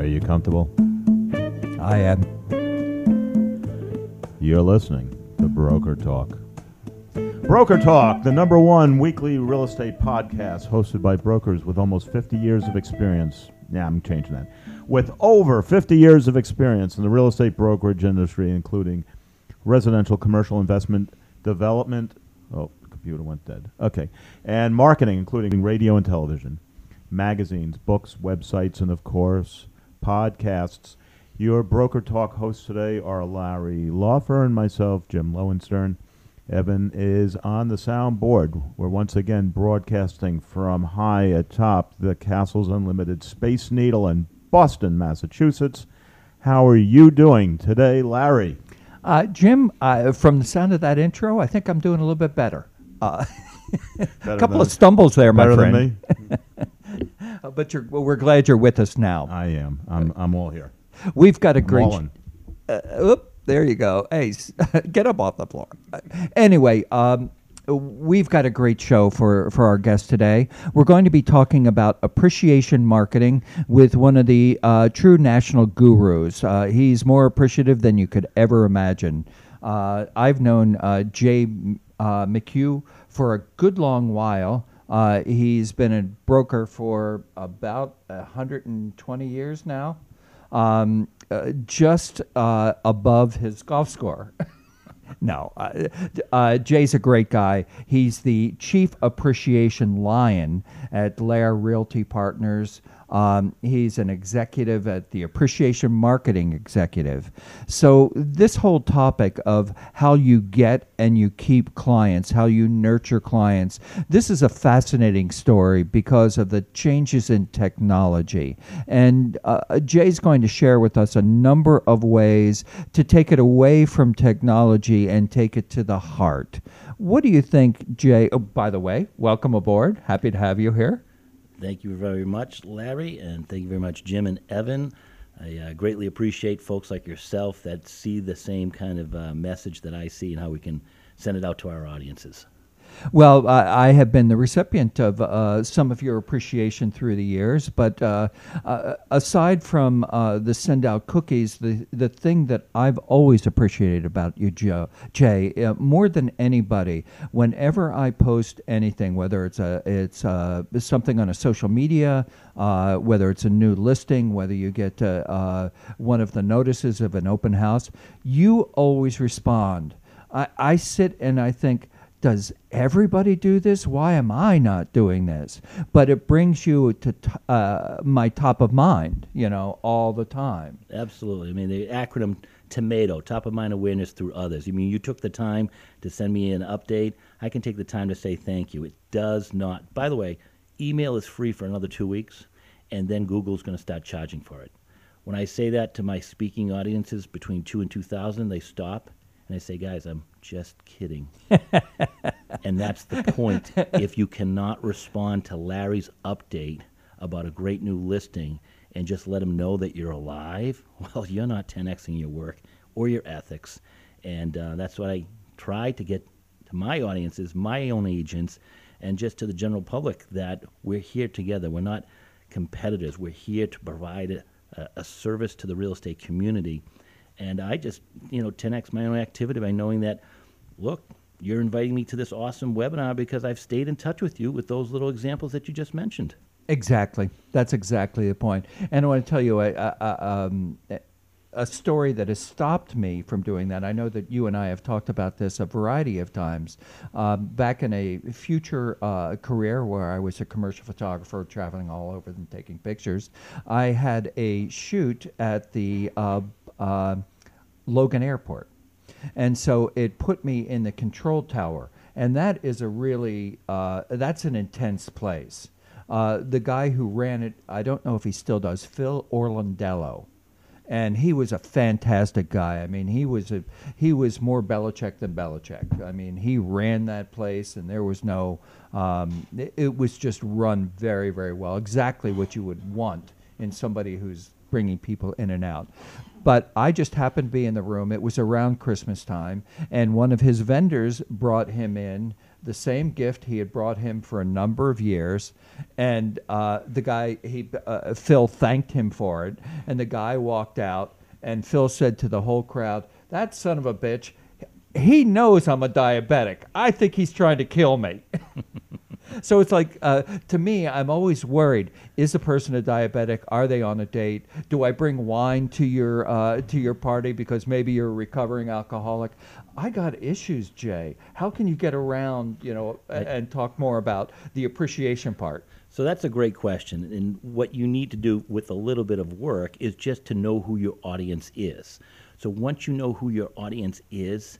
Are you comfortable? I am. You're listening to Broker Talk. Broker Talk, the number one weekly real estate podcast hosted by brokers with almost 50 years of experience. Yeah, I'm changing that. With over 50 years of experience in the real estate brokerage industry, including residential, commercial investment, development. Oh, computer went dead. Okay. And marketing, including radio and television, magazines, books, websites, and of course, podcasts. Your Broker Talk hosts today are Larry Lawfer and myself, Jim Lowenstern. Evan is on the soundboard. We're once again broadcasting from high atop the Castles Unlimited Space Needle in Boston, Massachusetts. How are you doing today, Larry? Uh, Jim, uh, from the sound of that intro, I think I'm doing a little bit better. Uh, a couple of stumbles there, my Better friend. Uh, but you're, well, we're glad you're with us now. I am. I'm, I'm all here. We've got a I'm great. uh, oop, there you go. Hey, get up off the floor. Uh, Anyway, um, we've got a great show for, for our guest today. We're going to be talking about appreciation marketing with one of the uh, true national gurus. Uh, he's more appreciative than you could ever imagine. Uh, I've known uh, Jay uh, McHugh for a good long while. Uh, he's been a broker for about 120 years now um, uh, just uh, above his golf score. no, uh, uh, Jay's a great guy. He's the chief appreciation lion at Lair Realty Partners. Um, he's an executive at the Appreciation Marketing Executive. So, this whole topic of how you get and you keep clients, how you nurture clients, this is a fascinating story because of the changes in technology. And uh, Jay's going to share with us a number of ways to take it away from technology and take it to the heart. What do you think, Jay? Oh, by the way, welcome aboard. Happy to have you here. Thank you very much, Larry, and thank you very much, Jim and Evan. I uh, greatly appreciate folks like yourself that see the same kind of uh, message that I see and how we can send it out to our audiences. Well, I, I have been the recipient of uh, some of your appreciation through the years, but uh, uh, aside from uh, the send out cookies, the, the thing that I've always appreciated about you, Joe, Jay, uh, more than anybody, whenever I post anything, whether it's a it's uh, something on a social media, whether it's a new listing, whether you get one of the notices of an open house, you always respond. I, I sit and I think does everybody do this? Why am I not doing this? But it brings you to t- uh, my top of mind, you know, all the time. Absolutely. I mean, the acronym TOMATO, top of mind awareness through others. I mean, you took the time to send me an update. I can take the time to say thank you. It does not. By the way, email is free for another two weeks, and then Google's going to start charging for it. When I say that to my speaking audiences between two and 2,000, they stop and I say, guys, I'm just kidding. and that's the point. If you cannot respond to Larry's update about a great new listing and just let him know that you're alive, well, you're not 10xing your work or your ethics. And uh, that's what I try to get to my audiences, my own agents, and just to the general public that we're here together. We're not competitors. We're here to provide a, a service to the real estate community. And I just, you know, 10x my own activity by knowing that, look, you're inviting me to this awesome webinar because I've stayed in touch with you with those little examples that you just mentioned. Exactly. That's exactly the point. And I want to tell you a, a, um, a story that has stopped me from doing that. I know that you and I have talked about this a variety of times. Um, back in a future uh, career where I was a commercial photographer traveling all over and taking pictures, I had a shoot at the uh, uh, Logan Airport. And so it put me in the control tower. And that is a really, uh, that's an intense place. Uh, the guy who ran it, I don't know if he still does, Phil Orlandello. And he was a fantastic guy. I mean, he was a he was more Belichick than Belichick. I mean, he ran that place, and there was no. Um, it, it was just run very, very well. Exactly what you would want in somebody who's bringing people in and out. But I just happened to be in the room. It was around Christmas time, and one of his vendors brought him in the same gift he had brought him for a number of years, and uh, the guy he uh, Phil thanked him for it, and the guy walked out, and Phil said to the whole crowd, "That son of a bitch." He knows I'm a diabetic. I think he's trying to kill me. so it's like uh, to me i'm always worried is the person a diabetic? Are they on a date? Do i bring wine to your uh, to your party because maybe you're a recovering alcoholic? I got issues jay. How can you get around you know a- and talk more about the appreciation part? So that's a great question. And what you need to do with a little bit of work is just to know who your audience is. So once you know who your audience is,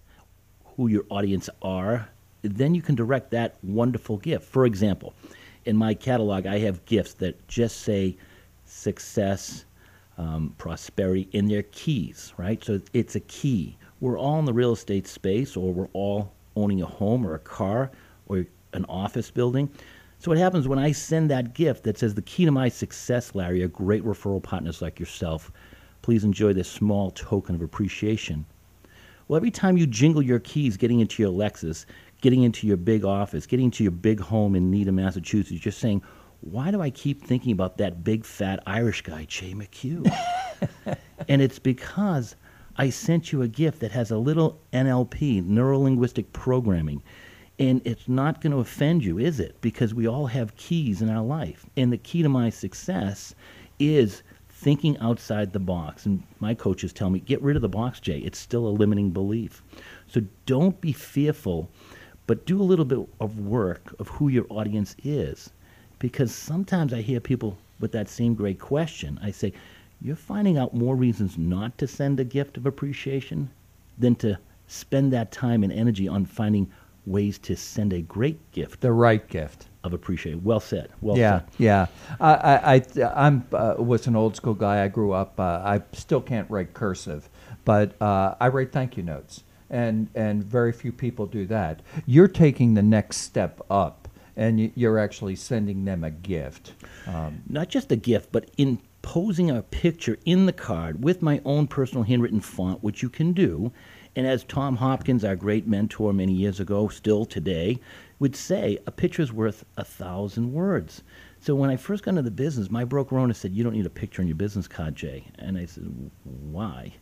who your audience are, then you can direct that wonderful gift. For example, in my catalog, I have gifts that just say success, um, prosperity in their keys, right? So it's a key. We're all in the real estate space, or we're all owning a home or a car or an office building. So what happens when I send that gift that says the key to my success, Larry, are great referral partners like yourself. Please enjoy this small token of appreciation. Well, every time you jingle your keys getting into your Lexus, getting into your big office, getting into your big home in Needham, Massachusetts, you're just saying, why do I keep thinking about that big fat Irish guy, Jay McHugh? and it's because I sent you a gift that has a little NLP, neuro linguistic programming. And it's not going to offend you, is it? Because we all have keys in our life. And the key to my success is thinking outside the box. And my coaches tell me, get rid of the box, Jay. It's still a limiting belief. So don't be fearful, but do a little bit of work of who your audience is. Because sometimes I hear people with that same great question. I say, you're finding out more reasons not to send a gift of appreciation than to spend that time and energy on finding ways to send a great gift the right gift of appreciation. Well said. Well yeah, said. yeah. I, I, I I'm uh, was an old school guy. I grew up. Uh, I still can't write cursive, but uh, I write thank you notes, and and very few people do that. You're taking the next step up, and you're actually sending them a gift. Um, not just a gift, but in posing a picture in the card with my own personal handwritten font, which you can do. And as Tom Hopkins, our great mentor many years ago, still today, would say, a picture's worth a thousand words. So when I first got into the business, my broker owner said, "You don't need a picture on your business card, Jay." And I said, "Why?"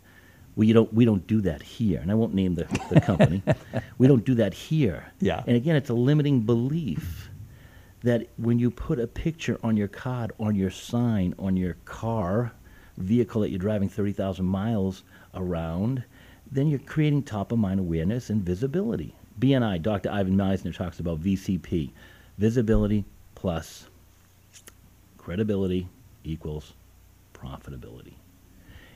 Well, you don't. We don't do that here, and I won't name the, the company. we don't do that here. Yeah. And again, it's a limiting belief that when you put a picture on your card, on your sign, on your car, vehicle that you're driving 30,000 miles around, then you're creating top of mind awareness and visibility. BNI, Dr. Ivan Misner talks about VCP, visibility plus credibility equals profitability.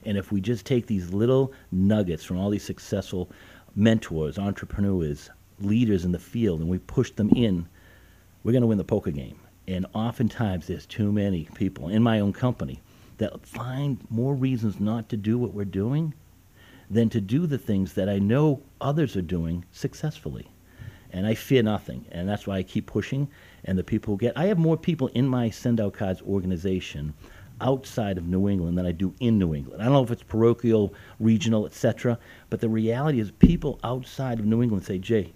And if we just take these little nuggets from all these successful mentors, entrepreneurs, leaders in the field, and we push them in, we're going to win the poker game. And oftentimes, there's too many people in my own company that find more reasons not to do what we're doing than to do the things that I know others are doing successfully. And I fear nothing. And that's why I keep pushing. And the people get, I have more people in my Send Out Cards organization outside of New England than I do in New England. I don't know if it's parochial, regional, etc. But the reality is, people outside of New England say, Jay,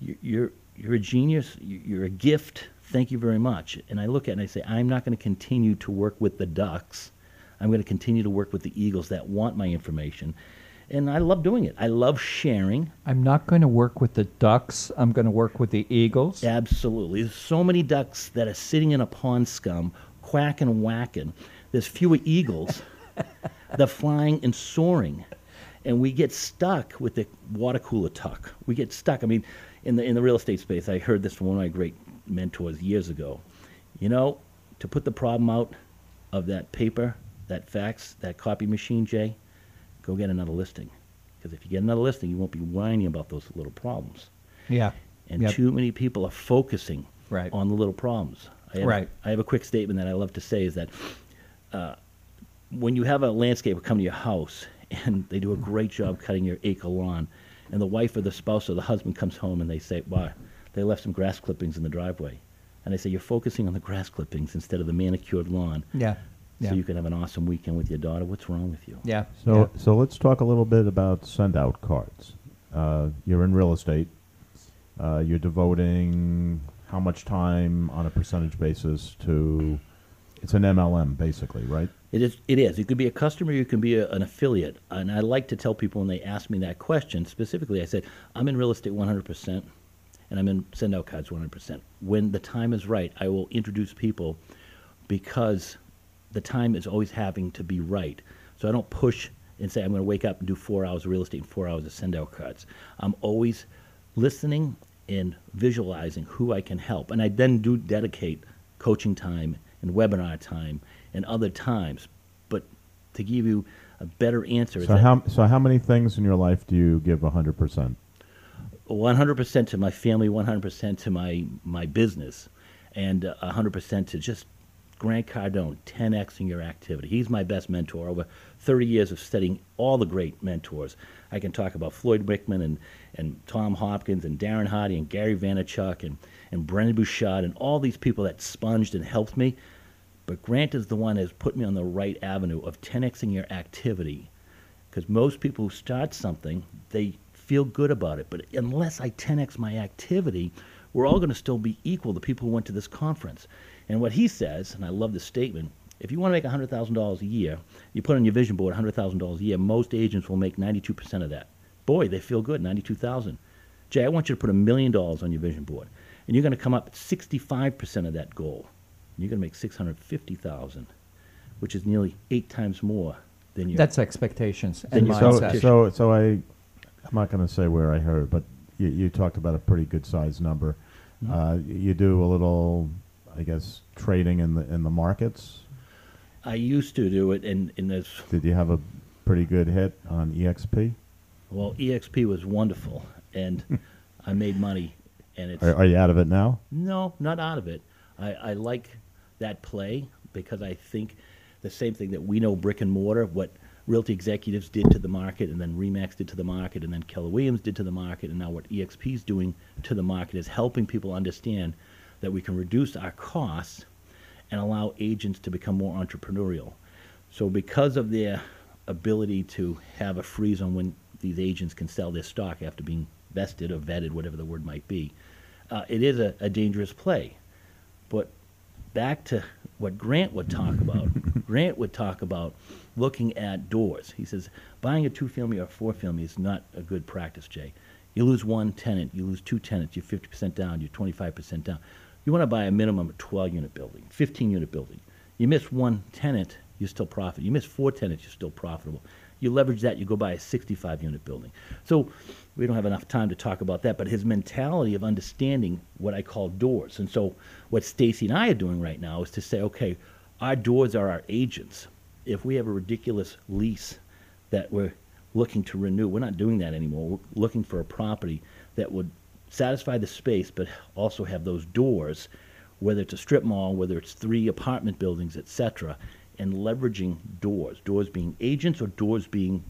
you- you're, you're a genius, you- you're a gift, thank you very much. And I look at it and I say, I'm not going to continue to work with the Ducks. I'm going to continue to work with the Eagles that want my information. And I love doing it. I love sharing. I'm not going to work with the Ducks. I'm going to work with the Eagles. Absolutely. There's so many ducks that are sitting in a pond scum, quacking and whacking. There's fewer eagles. They're flying and soaring. And we get stuck with the water cooler talk. We get stuck. I mean, in the, in the real estate space, I heard this from one of my great mentors years ago. You know, to put the problem out of that paper, that fax, that copy machine, Jay, go get another listing. Because if you get another listing, you won't be whining about those little problems Yeah. and Yep. too many people are focusing Right. on the little problems. I have, Right. I have a quick statement that I love to say is that uh, when you have a landscaper come to your house and they do a great job cutting your acre lawn, and the wife or the spouse or the husband comes home and they say, "Wow, they left some grass clippings in the driveway," and I say, "You're focusing on the grass clippings instead of the manicured lawn." Yeah. Yeah. so you can have an awesome weekend with your daughter. What's wrong with you? Yeah. So, yeah. so let's talk a little bit about send out cards. Uh, you're in real estate. Uh, you're devoting how much time on a percentage basis to? It's an MLM, basically, right? It is. It is. You could be a customer. You can be a, an affiliate. And I like to tell people when they ask me that question specifically, I said, I'm in real estate 100%, and I'm in send out cards 100%. When the time is right, I will introduce people because the time is always having to be right. So I don't push and say I'm going to wake up and do four hours of real estate and four hours of send out cards. I'm always listening and visualizing who I can help. And I then do dedicate coaching time and webinar time and other times. But to give you a better answer, So how so how many things in your life do you give hundred percent? 100% to my family, 100% to my, my business, and uh, 100% to just Grant Cardone, 10xing your activity. He's my best mentor. Over 30 years of studying all the great mentors. I can talk about Floyd Wickman and, and Tom Hopkins and Darren Hardy and Gary Vaynerchuk and, and Brendon Burchard and all these people that sponged and helped me. But Grant is the one that has put me on the right avenue of 10xing your activity. Because most people who start something they feel good about it. But unless i 10x my activity we're all going to still be equal to people who went to this conference. And what he says and i love this statement if you want to make $100000 a year you put on your vision board $100000 a year most agents will make 92% of that boy they feel good 92000 jay i want you to put a million dollars on your vision board and you're going to come up at 65% of that goal you're going to make 650000 which is nearly eight times more than your That's expectations and you- mindset. So, so, so I, I'm not going to say where I heard, but you, you talked about a pretty good size number. Mm-hmm. Uh, you do a little, I guess, trading in the in the markets. I used to do it, and, and there's, Did you have a pretty good hit on EXP? well, EXP was wonderful, and I made money, and it's Are, are you out of it now? no, not out of it. I, I like that play because I think the same thing that we know brick and mortar, what Realty Executives did to the market, and then Remax did to the market, and then Keller Williams did to the market, and now what EXP is doing to the market is helping people understand that we can reduce our costs and allow agents to become more entrepreneurial. So, because of their ability to have a freeze on when these agents can sell their stock after being vested or vetted, whatever the word might be, uh, it is a, a dangerous play. But back to what Grant would talk about. Grant would talk about looking at doors. He says buying a two family or four family is not a good practice, Jay. You lose one tenant, you lose two tenants, you're 50% down, you're 25% down. You want to buy a minimum of 12 unit building, 15 unit building. You miss one tenant, you're still profitable. You miss four tenants, you're still profitable. You leverage that, you go buy a 65 unit building. So we don't have enough time to talk about that, but his mentality of understanding what I call doors. And so what Stacy and I are doing right now is to say, okay, our doors are our agents. If we have a ridiculous lease that we're looking to renew, we're not doing that anymore. We're looking for a property that would satisfy the space, but also have those doors, whether it's a strip mall, whether it's three apartment buildings, etc., and leveraging doors, doors being agents or doors being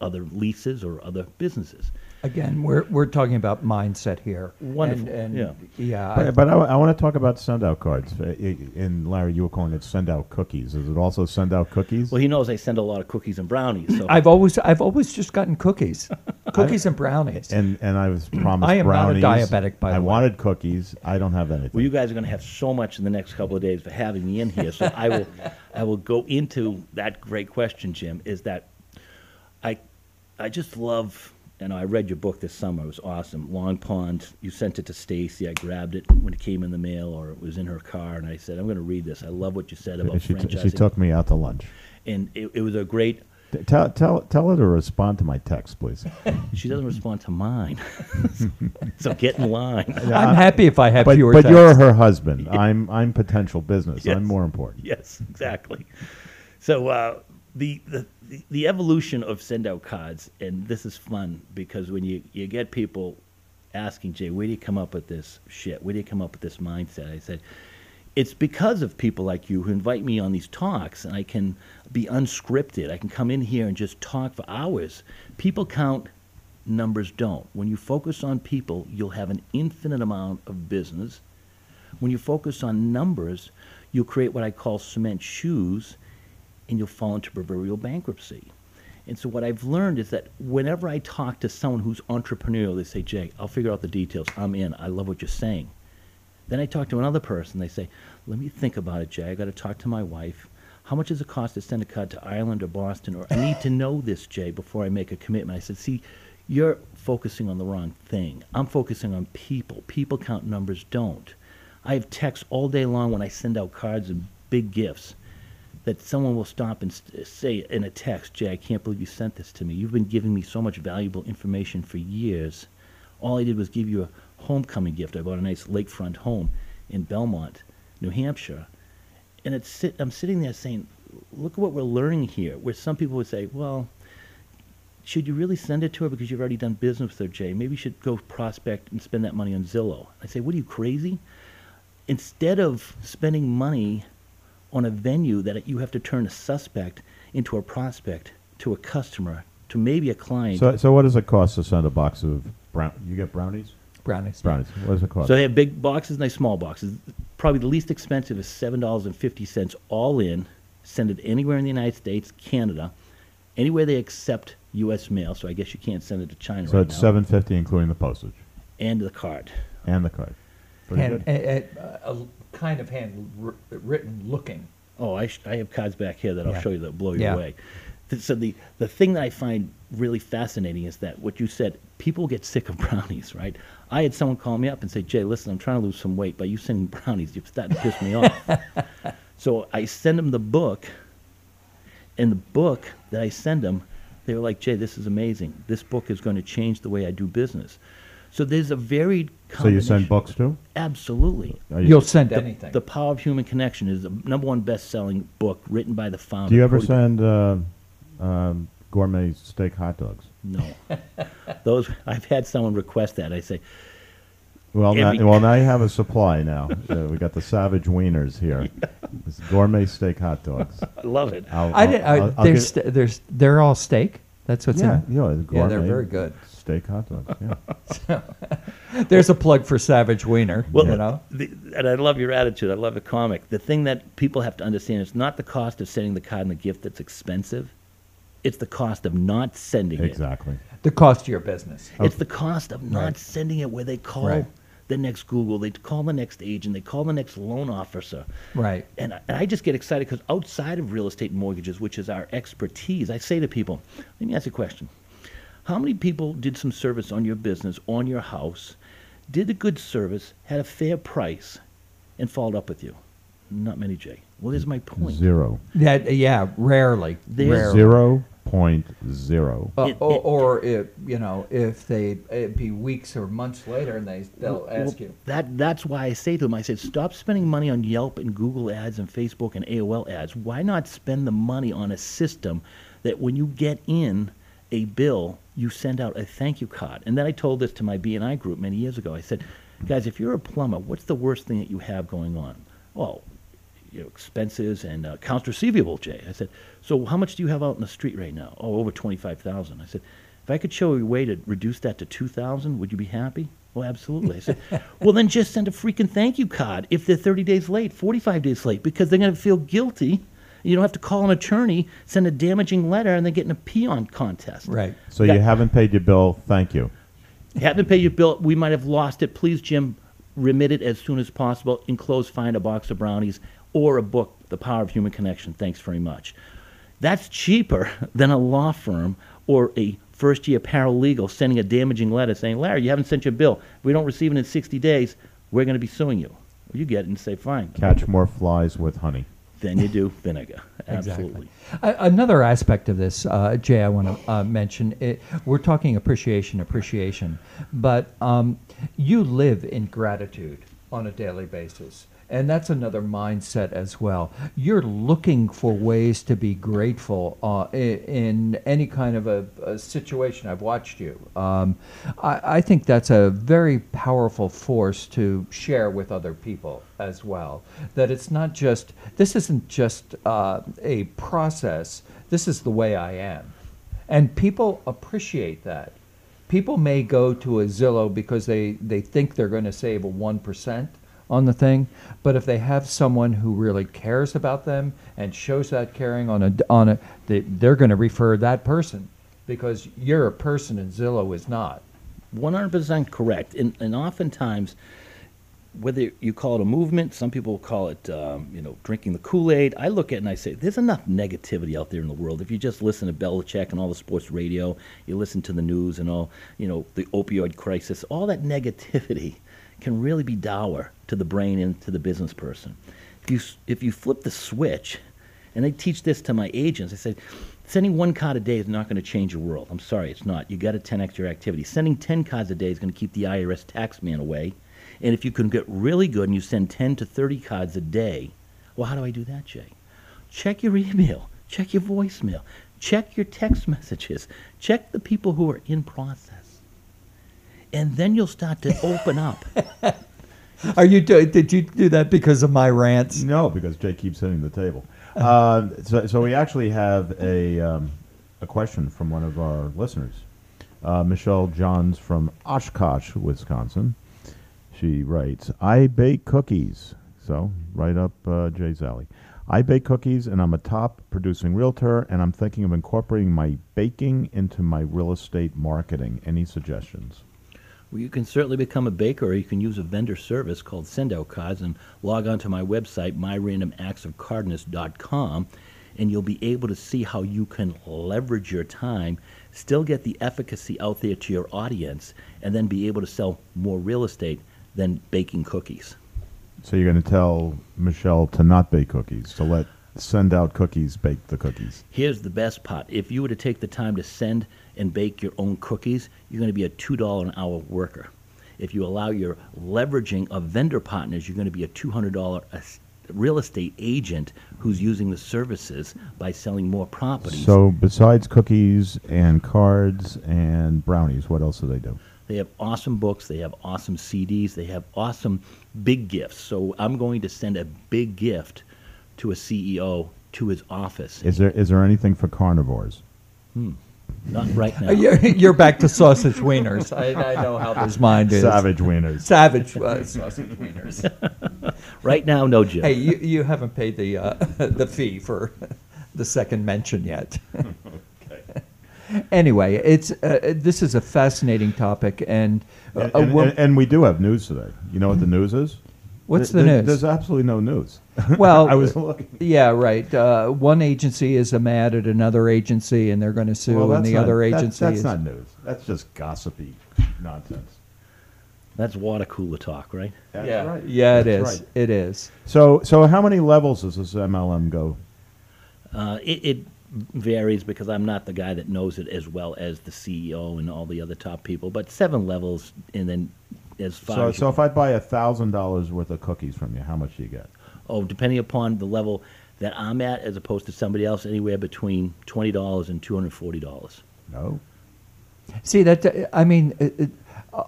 other leases or other businesses. Again, we're we're talking about mindset here. Wonderful, And, and yeah. yeah. I- But, but I, want to talk about send out cards. Uh, And Larry, you were calling it send out cookies. Is it also send out cookies? Well, he knows I send a lot of cookies and brownies. So I've always I've always just gotten cookies, cookies and brownies. and and I was promised I am not a diabetic, by I the way. wanted cookies. I don't have anything. Well, you guys are going to have so much in the next couple of days for having me in here. So I will, I will go into that great question, Jim. Is that I, I just love. And I read your book this summer. It was awesome. Long Pond. You sent it to Stacy. I grabbed it when it came in the mail, or it was in her car, and I said, "I'm going to read this. I love what you said about she, t- franchising." she took me out to lunch. and it, it was a great. T- Tell, tell, tell her to respond to my text, please. She doesn't respond to mine, so get in line. I'm happy if I have But, fewer. but you're her husband. I'm I'm potential business. Yes. I'm more important. yes, exactly. So uh, the, the the the evolution of send out cards, and this is fun because when you you get people asking Jay, where do you come up with this shit? Where do you come up with this mindset? I said. It's because of people like you who invite me on these talks, and I can be unscripted. I can come in here and just talk for hours. People count, numbers don't. When you focus on people, you'll have an infinite amount of business when you focus on numbers, you'll create what I call cement shoes, and you'll fall into proverbial bankruptcy. And so what I've learned is that whenever I talk to someone who's entrepreneurial, they say, Jay, I'll figure out the details. I'm in. I love what you're saying. Then I talk to another person. They say, let me think about it, Jay. I got to talk to my wife. How much does it cost to send a card to Ireland or Boston? Or I need to know this, Jay, before I make a commitment. I said, see, you're focusing on the wrong thing. I'm focusing on people. People count numbers don't. I have texts all day long when I send out cards and big gifts that someone will stop and say in a text, Jay, I can't believe you sent this to me. You've been giving me so much valuable information for years. All I did was give you a homecoming gift. I bought a nice lakefront home in Belmont, New Hampshire. And it's sit, I'm sitting there saying, look at what we're learning here, where some people would say, well, should you really send it to her because you've already done business with her, Jay? Maybe you should go prospect and spend that money on Zillow. I say, what are you, crazy? Instead of spending money on a venue that you have to turn a suspect into a prospect to a customer to maybe a client. So, so what does it cost to send a box of brown? You get brownies? Brownies. Brownies. What does it cost? So they have big boxes and they have small boxes. Probably the least expensive is seven dollars and fifty cents all in. Send it anywhere in the United States, Canada, anywhere they accept U.S. mail. So I guess you can't send it to China So right it's now. seven fifty, including the postage and the card. and the card. Pretty Hand, good. a, a, a kind of hand written looking. Oh, I, sh- I have cards back here that I'll Yeah. show you that blow you Yeah. away. So the the thing that I find really fascinating is that what you said, people get sick of brownies, right? I had someone call me up and say, Jay, listen, I'm trying to lose some weight, but you sending brownies, you're starting to piss me off. so I send them the book, and the book that I send them, they were like, Jay, this is amazing. This book is going to change the way I do business. So there's a varied. So you send combination- books too? Absolutely. You- You'll send The, anything. the Power of Human Connection is the number one best-selling book written by the founder. Do you ever Kody- send uh, um, gourmet steak hot dogs? No. Those I've had someone request that. I say, Well, now, Every- well, now you have a supply. Now uh, we got the Savage Wieners here. It's gourmet steak hot dogs. I love it. I'll, I I'll- did, I, I'll- I'll there's, get- st- there's, they're all steak. That's what's yeah, in yeah, the Yeah, they're very good. steak hot dogs. Yeah. it. There's a plug for Savage Wiener. Well, you know? the, and I love your attitude. I love the comic. The thing that people have to understand is not the cost of sending the card and the gift that's expensive. It's the cost of not sending it. exactly. The cost to your business. It's the cost of not Right. sending it where they call Right. the next Google, they call the next agent, they call the next loan officer. Right. And I, and I just get excited because outside of real estate mortgages, which is our expertise, I say to people, let me ask you a question. How many people did some service on your business, on your house, did a good service, had a fair price, and followed up with you? Not many, Jay. Well, here's my point. Zero. That, yeah, rarely. There's rarely. Zero point zero. Uh, or, or if you know, if they it'd be weeks or months later, and they they'll Well, ask you. That that's why I say to them, I said, stop spending money on Yelp and Google ads and Facebook and AOL ads. Why not spend the money on a system that when you get in a bill, you send out a thank you card? And then I told this to my BNI group many years ago. I said, guys, if you're a plumber, what's the worst thing that you have going on? Well, you know, expenses and uh, accounts receivable, Jay. I said, so how much do you have out in the street right now? Oh, over twenty-five thousand. I said, if I could show you a way to reduce that to two thousand, would you be happy? Well, absolutely. I said, well, then just send a freaking thank you card if they're thirty days late, forty-five days late, because they're going to feel guilty. You don't have to call an attorney, send a damaging letter, and then get in a peon contest. Right. So you haven't paid your bill. Thank you. Haven't paid your bill. We might have lost it. Please, Jim, remit it as soon as possible. Enclose, find a box of brownies or a book, The Power of Human Connection. Thanks very much. That's cheaper than a law firm or a first year paralegal sending a damaging letter saying, Larry, you haven't sent your bill. If we don't receive it in 60 days, we're going to be suing you. Well, you get it and say, fine. Catch more flies with honey. than you do vinegar. Exactly. Absolutely. Another aspect of this, uh, Jay, I want to uh, mention. It, we're talking appreciation, appreciation, but um, you live in gratitude on a daily basis, and that's another mindset as well. You're looking for ways to be grateful uh, in any kind of a, a situation. I've watched you. Um, I, I think that's a very powerful force to share with other people as well. That it's not just this isn't just uh, a process. This is the way I am, and people appreciate that. People may go to a Zillow because they, they think they're going to save a one percent on the thing. But if they have someone who really cares about them and shows that caring on a on a, they, they're going to refer that person because you're a person and Zillow is not. 100% correct. And, and oftentimes, whether you call it a movement, some people call it, um, you know, drinking the Kool-Aid. I look at it and I say, there's enough negativity out there in the world. If you just listen to Belichick and all the sports radio, you listen to the news and all, you know, the opioid crisis, all that negativity can really be dour to the brain and to the business person. If you, if you flip the switch, and I teach this to my agents, I say, sending one card a day is not going to change your world. I'm sorry, it's not. You got to 10x your activity. Sending 10 cards a day is going to keep the IRS tax man away. And if you can get really good and you send 10 to 30 cards a day, well, how do I do that, Jay? Check your email, check your voicemail, check your text messages, check the people who are in process. And then you'll start to open up. Are you do, did you do that because of my rants? No, because Jay keeps hitting the table. Uh, so, so we actually have a um, a question from one of our listeners, uh, Michelle Johns from Oshkosh, Wisconsin. She writes, "I bake cookies." So right up uh, Jay's alley. I bake cookies, and I'm a top producing realtor, and I'm thinking of incorporating my baking into my real estate marketing. Any suggestions? Well, you can certainly become a baker, or you can use a vendor service called Send Out Cards and log on to my website, myrandomactsofcardiness.com, and you'll be able to see how you can leverage your time, still get the efficacy out there to your audience, and then be able to sell more real estate than baking cookies. So you're going to tell Michelle to not bake cookies, to let send out cookies bake the cookies. Here's the best part. If you were to take the time to send and bake your own cookies, you're going to be a $2 an hour worker. If you allow your leveraging of vendor partners, you're going to be a $200 a s- real estate agent who's using the services by selling more properties. So besides cookies and cards and brownies, what else do they do? They have awesome books. They have awesome CDs. They have awesome big gifts. So I'm going to send a big gift to a CEO to his office. Is there is there anything for carnivores? Hmm. Not right now. Uh, You're, you're back to sausage wieners. I, I know how this mind is. Savage wieners. Savage uh, sausage wieners. Right now, no, Jim. hey, you, you haven't paid the uh, the fee for the second mention yet. Anyway, it's uh, this is a fascinating topic, and, uh, And, a and- and- and we do have news today. You know what the news is? what's Th- the news? There's absolutely no news. Well, I was looking. Yeah, right. Uh, one agency is mad at another agency, and they're going to sue, Well, and that's the not- other that- agency that's is. not news. That's just gossipy nonsense. That's water cooler talk, right? That's yeah, right. yeah, it That's is. right. It is. So so how many levels does this MLM go? Uh, it, it varies because I'm not the guy that knows it as well as the CEO and all the other top people. But seven levels, and then as far So as so if I buy a thousand dollars worth of cookies from you, how much do you get? Oh, depending upon the level that I'm at, as opposed to somebody else, anywhere between twenty dollars and two hundred forty dollars. No. See that? I mean, it, it,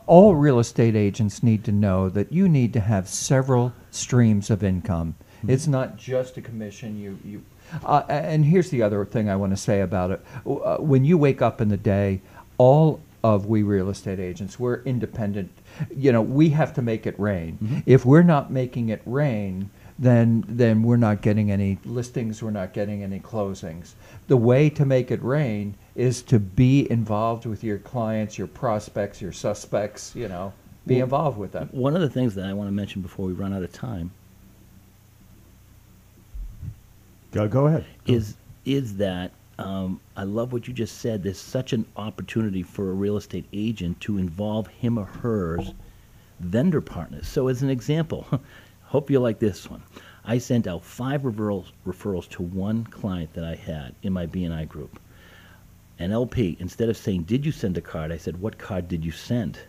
all real estate agents need to know that you need to have several streams of income. It's not just a commission. You you. Uh, and here's the other thing I want to say about it. Uh, when you wake up in the day, all of we real estate agents, we're independent. You know, we have to make it rain. If we're not making it rain, then then we're not getting any listings, we're not getting any closings. The way to make it rain is to be involved with your clients, your prospects, your suspects, you know, be Well, involved with them. One of the things that I want to mention before we run out of time Go go ahead. is is that um, I love what you just said. There's such an opportunity for a real estate agent to involve him or hers vendor partners. So, as an example, hope you like this one. I sent out five referrals, referrals to one client that I had in my BNI group. An LP, instead of saying, Did you send a card? I said, What card did you send?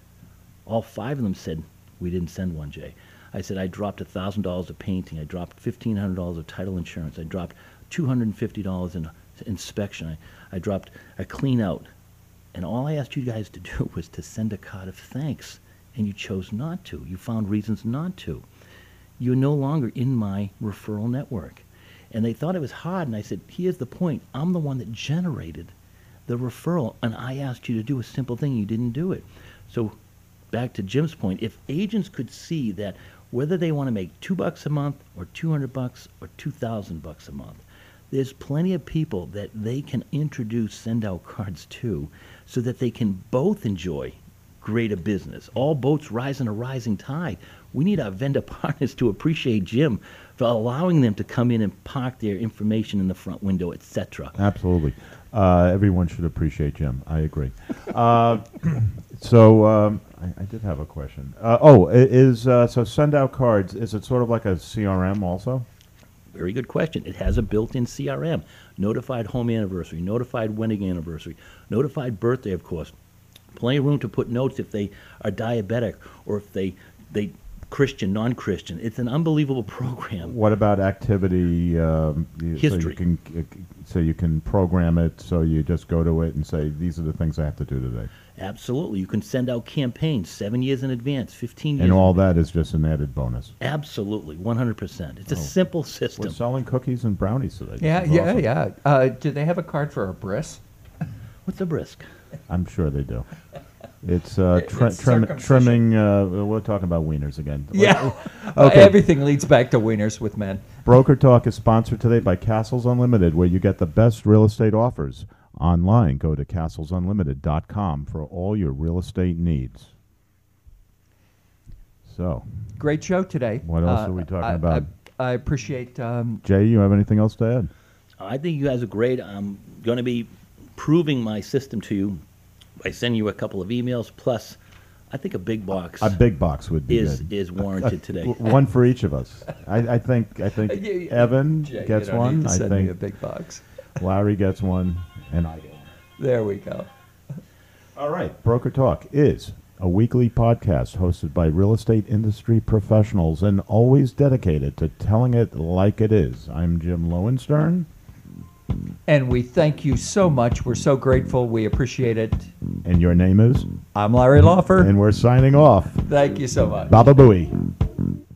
All five of them said, We didn't send one, Jay. I said, I dropped $1,000 of painting. I dropped $1,500 of title insurance. I dropped $250 in inspection. I, I dropped a clean out. And all I asked you guys to do was to send a card of thanks. And you chose not to. You found reasons not to. You're no longer in my referral network. And they thought it was hard. And I said, here's the point. I'm the one that generated the referral. And I asked you to do a simple thing. You didn't do it. So back to Jim's point, if agents could see that whether they want to make two bucks a month or 200 bucks or 2,000 bucks a month. There's plenty of people that they can introduce send out cards to so that they can both enjoy greater business. All boats rise in a rising tide. We need our vendor partners to appreciate Jim for allowing them to come in and park their information in the front window, etc. Absolutely. Uh, everyone should appreciate Jim. I agree. Uh, so um, I, I did have a question. Uh, oh, is uh, so send out cards? Is it sort of like a CRM also? Very good question. It has a built-in CRM, notified home anniversary, notified wedding anniversary, notified birthday, of course. Plenty of room to put notes if they are diabetic or if they they Christian, non-Christian. It's an unbelievable program. What about activity? Um, you- So you History. can so you can program it. So you just go to it and say, "These are the things I have to do today," Absolutely, you can send out campaigns seven years in advance, fifteen years. and all that is just an added bonus. Absolutely, one hundred percent. It's a Oh. simple We're system. selling cookies and brownies today. Yeah, yeah, awesome. yeah. Uh, do they have a card for a brisk? What's a brisk? I'm sure they do. It's uh, tri- it's trim, circumcision. trimming. Uh, we're talking about wieners again. Yeah. Okay. Everything leads back to wieners with men. Broker Talk is sponsored today by Castles Unlimited, where you get the best real estate offers. Online, go to castlesunlimited.com for all your real estate needs. So, Great show today. What else Uh, are we talking I- about? I, I appreciate. Um, Jay, you have anything else to add? I think you guys are great. I'm going to be proving my system to you by sending you a couple of emails. Plus, I think a big box A big box would be is good. is warranted today. W- One for each of us. I, I think. I think you- you- Evan Jay, you gets don't one. Need to I think me a big box. Larry gets one, and I get one. There we go. All right. Broker Talk is a weekly podcast hosted by real estate industry professionals and always dedicated to telling it like it is. I'm Jim Lowenstern, And we thank you so much. We're so grateful. We appreciate it. and your name is? I'm Larry Lawfer. And we're signing off. Thank you so much. Baba Booey.